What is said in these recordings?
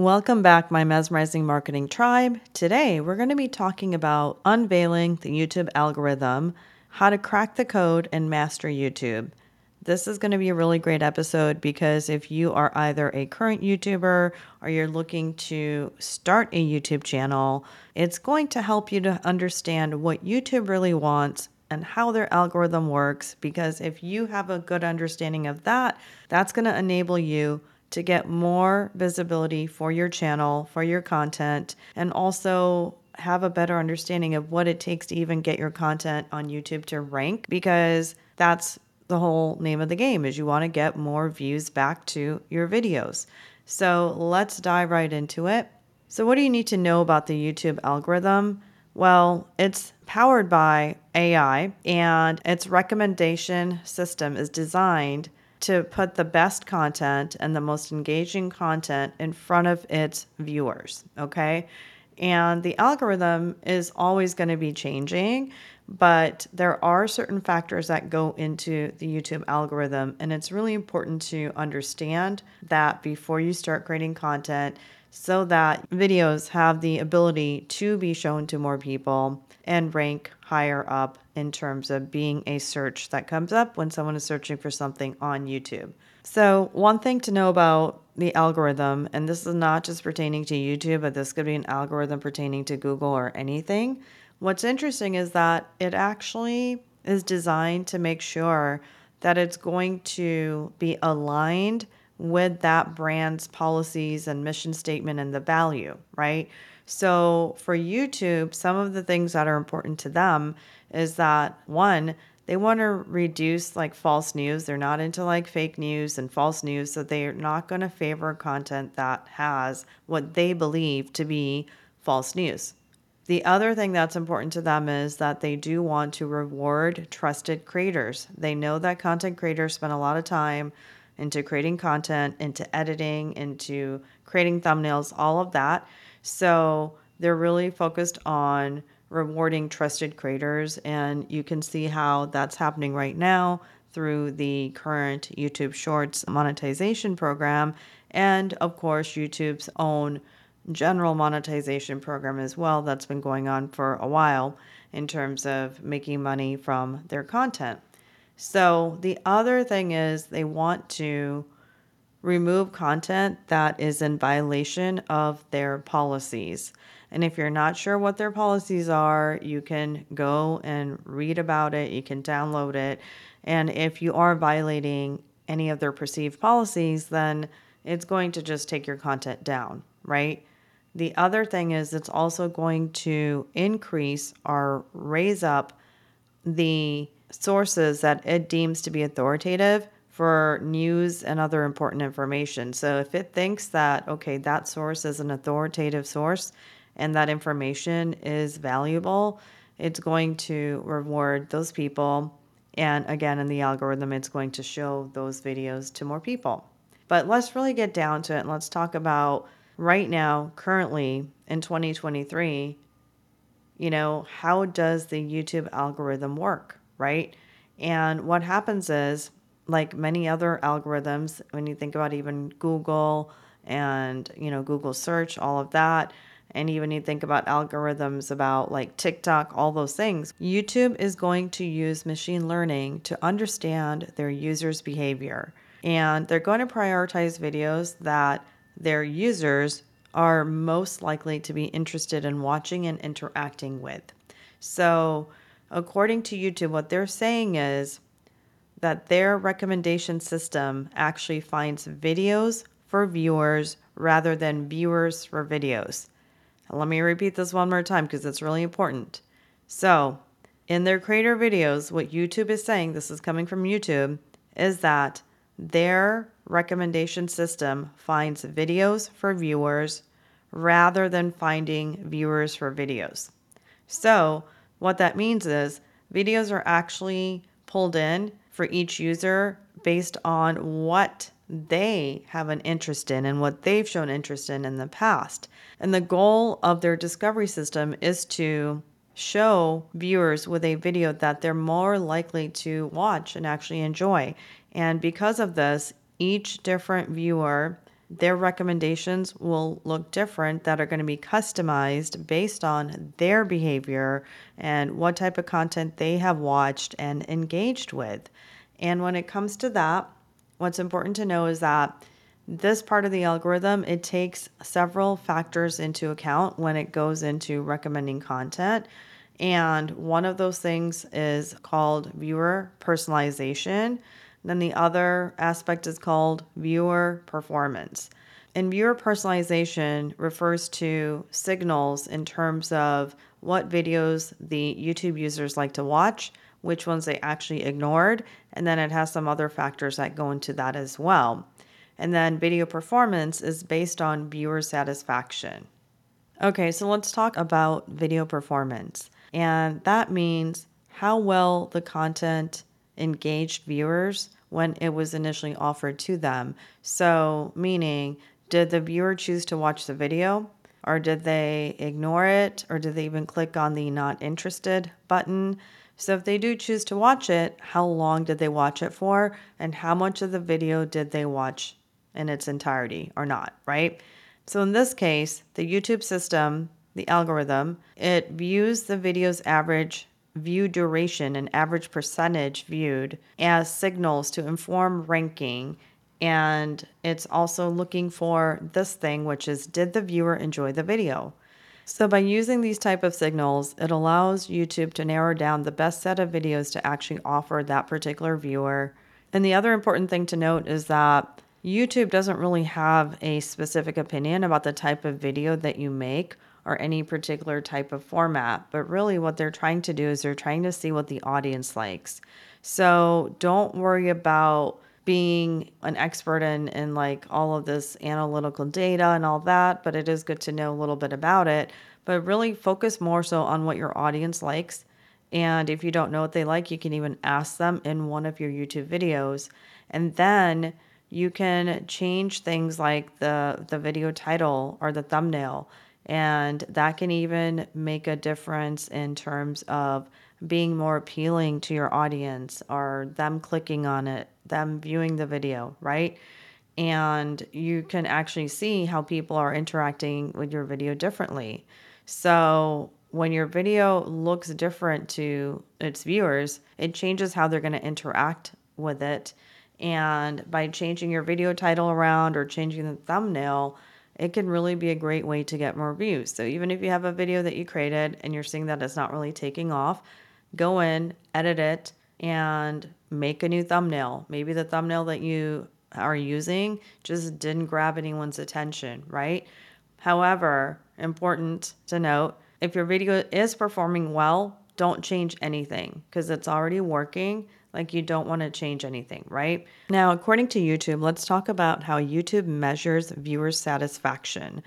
Welcome back, my mesmerizing marketing tribe. Today, we're going to be talking about unveiling the YouTube algorithm, how to crack the code and master YouTube. This is going to be a really great episode because if you are either a current YouTuber or you're looking to start a YouTube channel, it's going to help you to understand what YouTube really wants and how their algorithm works. Because if you have a good understanding of that, that's going to enable you to get more visibility for your channel, for your content, and also have a better understanding of what it takes to even get your content on YouTube to rank because that's the whole name of the game is you want to get more views back to your videos. So, let's dive right into it. So, what do you need to know about the YouTube algorithm? Well, it's powered by AI and its recommendation system is designed to put the best content and the most engaging content in front of its viewers. Okay. And the algorithm is always going to be changing, but there are certain factors that go into the YouTube algorithm. And it's really important to understand that before you start creating content so that videos have the ability to be shown to more people and rank higher up in terms of being a search that comes up when someone is searching for something on YouTube. So, one thing to know about the algorithm, and this is not just pertaining to YouTube, but this could be an algorithm pertaining to Google or anything. What's interesting is that it actually is designed to make sure that it's going to be aligned with that brand's policies and mission statement and the value, right? So for YouTube, some of the things that are important to them is that one, they want to reduce like false news. They're not into like fake news and false news. So they're not going to favor content that has what they believe to be false news. The other thing that's important to them is that they do want to reward trusted creators. They know that content creators spend a lot of time into creating content, into editing, into creating thumbnails, all of that. So they're really focused on rewarding trusted creators, and you can see how that's happening right now through the current YouTube Shorts monetization program, and of course, YouTube's own general monetization program as well that's been going on for a while in terms of making money from their content. So, the other thing is they want to remove content that is in violation of their policies. And if you're not sure what their policies are, you can go and read about it, you can download it. And if you are violating any of their perceived policies, then it's going to just take your content down, right? The other thing is it's also going to increase or raise up the sources that it deems to be authoritative for news and other important information. So if it thinks that, okay, that source is an authoritative source and that information is valuable, it's going to reward those people. And again, in the algorithm, it's going to show those videos to more people. But let's really get down to it and let's talk about right now, currently in 2023, you know, how does the YouTube algorithm work, right? And what happens is like many other algorithms, when you think about even Google and, you know, Google search, all of that, and even you think about algorithms about like TikTok, all those things, YouTube is going to use machine learning to understand their users' behavior. And they're going to prioritize videos that their users are most likely to be interested in watching and interacting with. So, according to YouTube, what they're saying is that their recommendation system actually finds videos for viewers rather than viewers for videos. And let me repeat this one more time because it's really important. So, in their creator videos, what YouTube is saying, this is coming from YouTube, is that their recommendation system finds videos for viewers rather than finding viewers for videos. So, what that means is videos are actually pulled in for each user based on what they have an interest in and what they've shown interest in in the past. And the goal of their discovery system is to show viewers with a video that they're more likely to watch and actually enjoy. And because of this, each different viewer their recommendations will look different that are going to be customized based on their behavior and what type of content they have watched and engaged with. And when it comes to that, what's important to know is that this part of the algorithm it takes several factors into account when it goes into recommending content and one of those things is called viewer personalization then the other aspect is called viewer performance. And viewer personalization refers to signals in terms of what videos the YouTube users like to watch, which ones they actually ignored, and then it has some other factors that go into that as well. And then video performance is based on viewer satisfaction. Okay, so let's talk about video performance. And that means how well the content engaged viewers when it was initially offered to them. So, meaning, did the viewer choose to watch the video? Or did they ignore it? Or did they even click on the not interested button? So, if they do choose to watch it, how long did they watch it for? And how much of the video did they watch in its entirety or not, right? So, in this case, the YouTube system, the algorithm, it views the video's average view duration and average percentage viewed as signals to inform ranking. And it's also looking for this thing, which is did the viewer enjoy the video? So by using these type of signals, it allows YouTube to narrow down the best set of videos to actually offer that particular viewer. And the other important thing to note is that YouTube doesn't really have a specific opinion about the type of video that you make or any particular type of format. But really, what they're trying to do is they're trying to see what the audience likes. So don't worry about being an expert in, in like all of this analytical data and all that, but it is good to know a little bit about it. But really focus more so on what your audience likes. And if you don't know what they like, you can even ask them in one of your YouTube videos. And then you can change things like the the video title or the thumbnail and that can even make a difference in terms of being more appealing to your audience or them clicking on it, them viewing the video, right? And you can actually see how people are interacting with your video differently. So when your video looks different to its viewers, it changes how they're going to interact with it. And by changing your video title around or changing the thumbnail, it can really be a great way to get more views. So even if you have a video that you created and you're seeing that it's not really taking off, go in, edit it, and make a new thumbnail. Maybe the thumbnail that you are using just didn't grab anyone's attention, right? However, important to note, if your video is performing well, don't change anything because it's already working. Like you don't want to change anything, right? Now, according to YouTube, let's talk about how YouTube measures viewer satisfaction.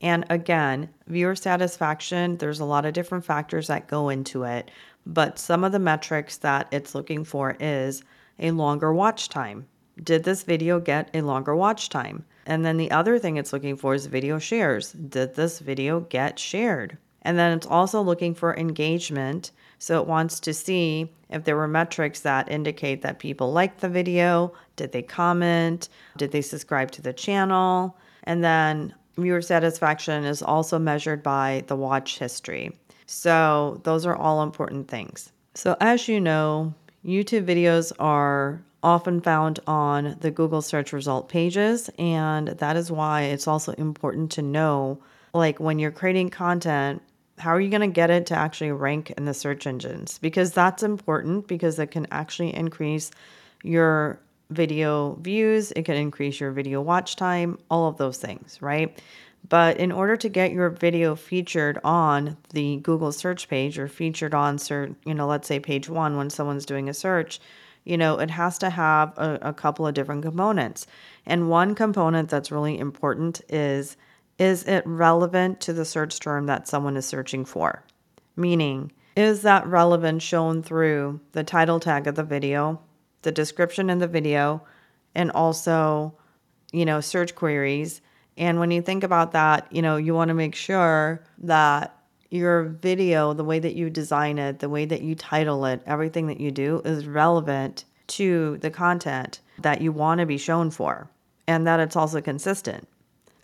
And again, viewer satisfaction, there's a lot of different factors that go into it, but some of the metrics that it's looking for is a longer watch time. Did this video get a longer watch time? And then the other thing it's looking for is video shares. Did this video get shared? And then it's also looking for engagement so it wants to see if there were metrics that indicate that people liked the video, did they comment, did they subscribe to the channel, and then viewer satisfaction is also measured by the watch history. So those are all important things. So as you know, YouTube videos are often found on the Google search result pages and that is why it's also important to know like when you're creating content how are you going to get it to actually rank in the search engines? Because that's important because it can actually increase your video views, it can increase your video watch time, all of those things, right? But in order to get your video featured on the Google search page or featured on, you know, let's say page one when someone's doing a search, you know, it has to have a, a couple of different components. And one component that's really important is is it relevant to the search term that someone is searching for? Meaning, is that relevance shown through the title tag of the video, the description in the video, and also, you know, search queries? And when you think about that, you know, you want to make sure that your video, the way that you design it, the way that you title it, everything that you do is relevant to the content that you want to be shown for and that it's also consistent.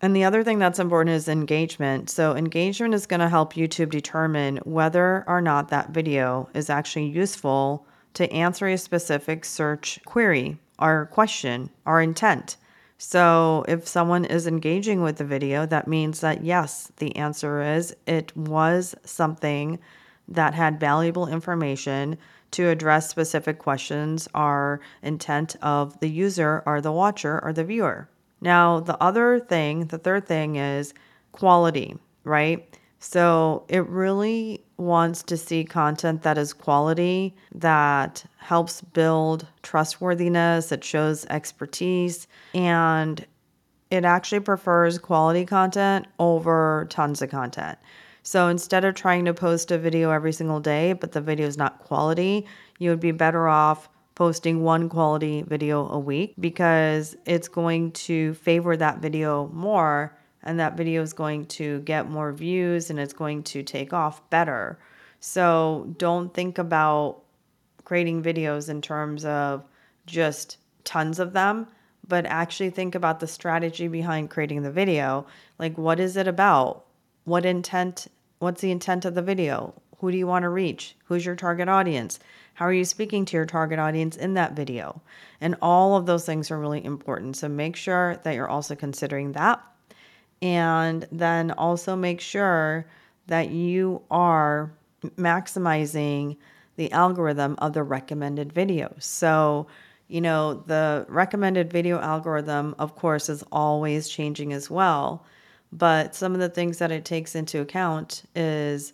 And the other thing that's important is engagement. So, engagement is going to help YouTube determine whether or not that video is actually useful to answer a specific search query or question or intent. So, if someone is engaging with the video, that means that yes, the answer is it was something that had valuable information to address specific questions or intent of the user or the watcher or the viewer. Now, the other thing, the third thing is quality, right? So it really wants to see content that is quality, that helps build trustworthiness, it shows expertise, and it actually prefers quality content over tons of content. So instead of trying to post a video every single day, but the video is not quality, you would be better off posting one quality video a week because it's going to favor that video more and that video is going to get more views and it's going to take off better. So don't think about creating videos in terms of just tons of them, but actually think about the strategy behind creating the video. Like, what is it about? What intent? What's the intent of the video? Who do you want to reach? Who's your target audience? How are you speaking to your target audience in that video? And all of those things are really important. So make sure that you're also considering that. And then also make sure that you are maximizing the algorithm of the recommended videos. So, you know, the recommended video algorithm, of course, is always changing as well. But some of the things that it takes into account is,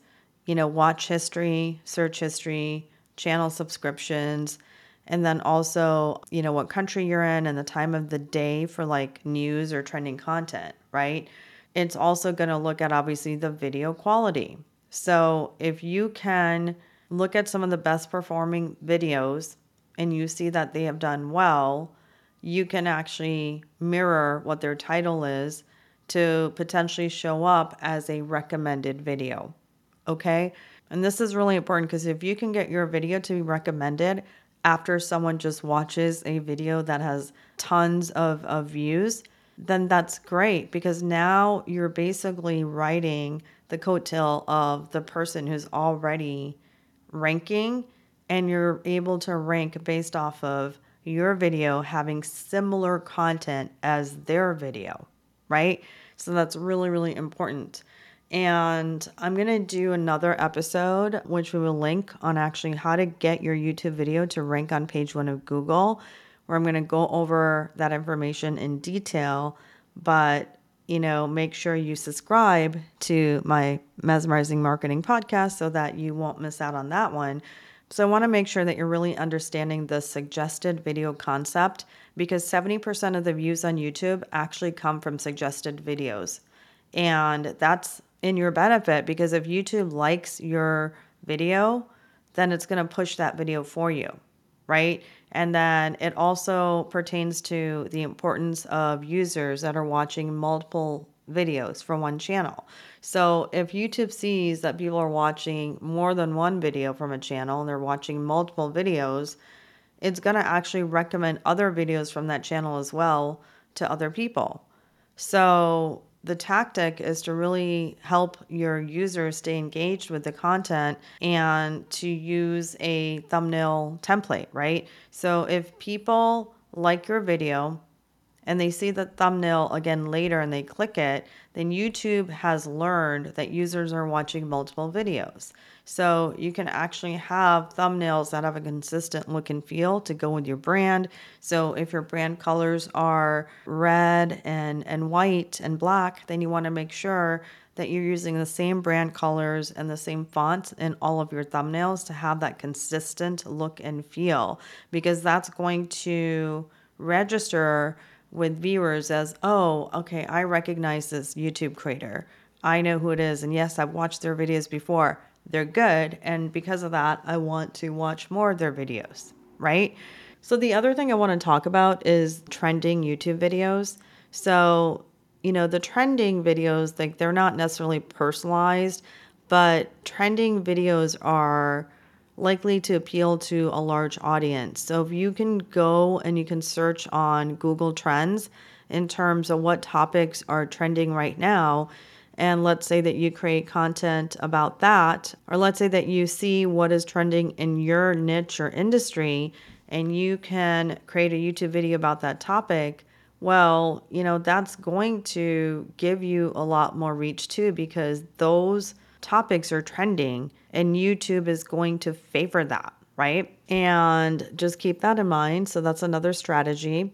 you know, watch history, search history, channel subscriptions, and then also, you know, what country you're in and the time of the day for like news or trending content, right? It's also going to look at obviously the video quality. So if you can look at some of the best performing videos and you see that they have done well, you can actually mirror what their title is to potentially show up as a recommended video. Okay? And this is really important because if you can get your video to be recommended after someone just watches a video that has tons of, of views, then that's great because now you're basically writing the coattail of the person who's already ranking and you're able to rank based off of your video having similar content as their video, right? So that's really, really important. And I'm going to do another episode, which we will link on actually how to get your YouTube video to rank on page one of Google, where I'm going to go over that information in detail. But, you know, make sure you subscribe to my Mesmerizing Marketing podcast so that you won't miss out on that one. So, I want to make sure that you're really understanding the suggested video concept because 70% of the views on YouTube actually come from suggested videos. And that's in your benefit because if YouTube likes your video, then it's going to push that video for you, right? And then it also pertains to the importance of users that are watching multiple videos from one channel. So if YouTube sees that people are watching more than one video from a channel and they're watching multiple videos, it's going to actually recommend other videos from that channel as well to other people. So the tactic is to really help your users stay engaged with the content and to use a thumbnail template, right? So if people like your video and they see the thumbnail again later and they click it, then YouTube has learned that users are watching multiple videos. So you can actually have thumbnails that have a consistent look and feel to go with your brand. So if your brand colors are red and, and white and black, then you want to make sure that you're using the same brand colors and the same fonts in all of your thumbnails to have that consistent look and feel because that's going to register with viewers as, oh, okay, I recognize this YouTube creator. I know who it is. And yes, I've watched their videos before. They're good. And because of that, I want to watch more of their videos, right? So, the other thing I want to talk about is trending YouTube videos. So, you know, the trending videos, like they're not necessarily personalized, but trending videos are likely to appeal to a large audience. So if you can go and you can search on Google Trends in terms of what topics are trending right now, and let's say that you create content about that, or let's say that you see what is trending in your niche or industry, and you can create a YouTube video about that topic well, you know, that's going to give you a lot more reach too because those topics are trending and YouTube is going to favor that, right? And just keep that in mind. So that's another strategy.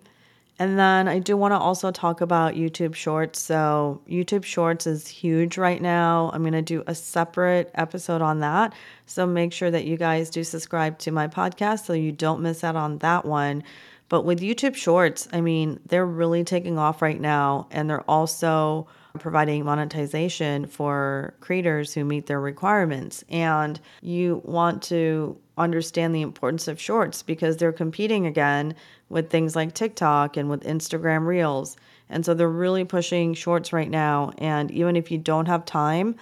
And then I do want to also talk about YouTube Shorts. So, YouTube Shorts is huge right now. I'm going to do a separate episode on that. So, make sure that you guys do subscribe to my podcast so you don't miss out on that one. But with YouTube Shorts, I mean, they're really taking off right now, and they're also providing monetization for creators who meet their requirements. And you want to understand the importance of shorts because they're competing again with things like TikTok and with Instagram Reels. And so they're really pushing shorts right now. And even if you don't have time,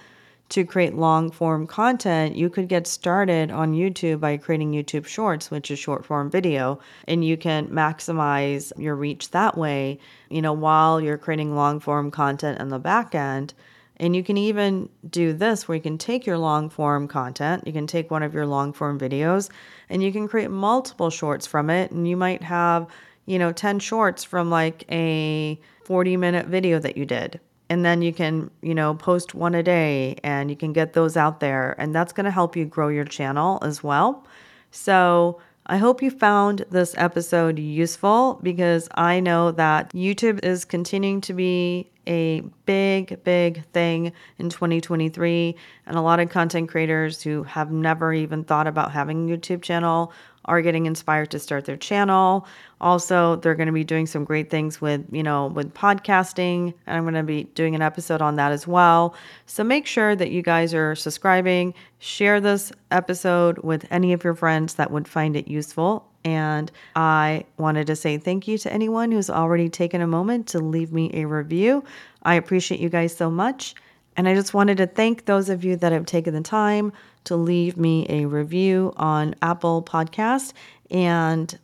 to create long form content, you could get started on YouTube by creating YouTube Shorts, which is short form video, and you can maximize your reach that way, you know, while you're creating long form content on the back end. And you can even do this where you can take your long form content, you can take one of your long form videos, and you can create multiple shorts from it. And you might have, you know, 10 shorts from like a 40 minute video that you did and then you can you know post one a day and you can get those out there and that's going to help you grow your channel as well. So i hope you found this episode useful because i know that youtube is continuing to be a big big thing in 2023 and a lot of content creators who have never even thought about having a youtube channel are getting inspired to start their channel. Also, they're going to be doing some great things with, you know, with podcasting, and I'm going to be doing an episode on that as well. So make sure that you guys are subscribing, share this episode with any of your friends that would find it useful. And I wanted to say thank you to anyone who's already taken a moment to leave me a review. I appreciate you guys so much. And I just wanted to thank those of you that have taken the time to leave me a review on Apple Podcast. And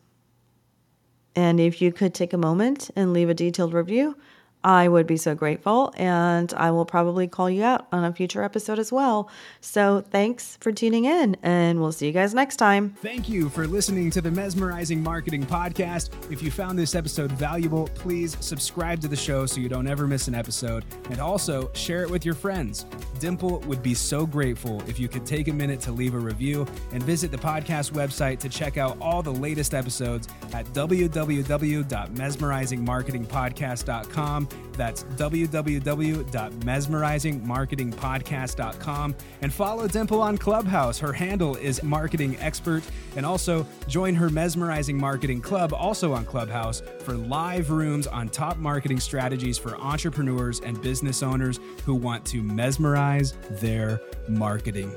and if you could take a moment and leave a detailed review, I would be so grateful, and I will probably call you out on a future episode as well. So, thanks for tuning in, and we'll see you guys next time. Thank you for listening to the Mesmerizing Marketing Podcast. If you found this episode valuable, please subscribe to the show so you don't ever miss an episode, and also share it with your friends. Dimple would be so grateful if you could take a minute to leave a review and visit the podcast website to check out all the latest episodes at www.mesmerizingmarketingpodcast.com that's www.mesmerizingmarketingpodcast.com. And follow Dimple on Clubhouse. Her handle is Marketing Expert. And also join her Mesmerizing Marketing Club, also on Clubhouse, for live rooms on top marketing strategies for entrepreneurs and business owners who want to mesmerize their marketing.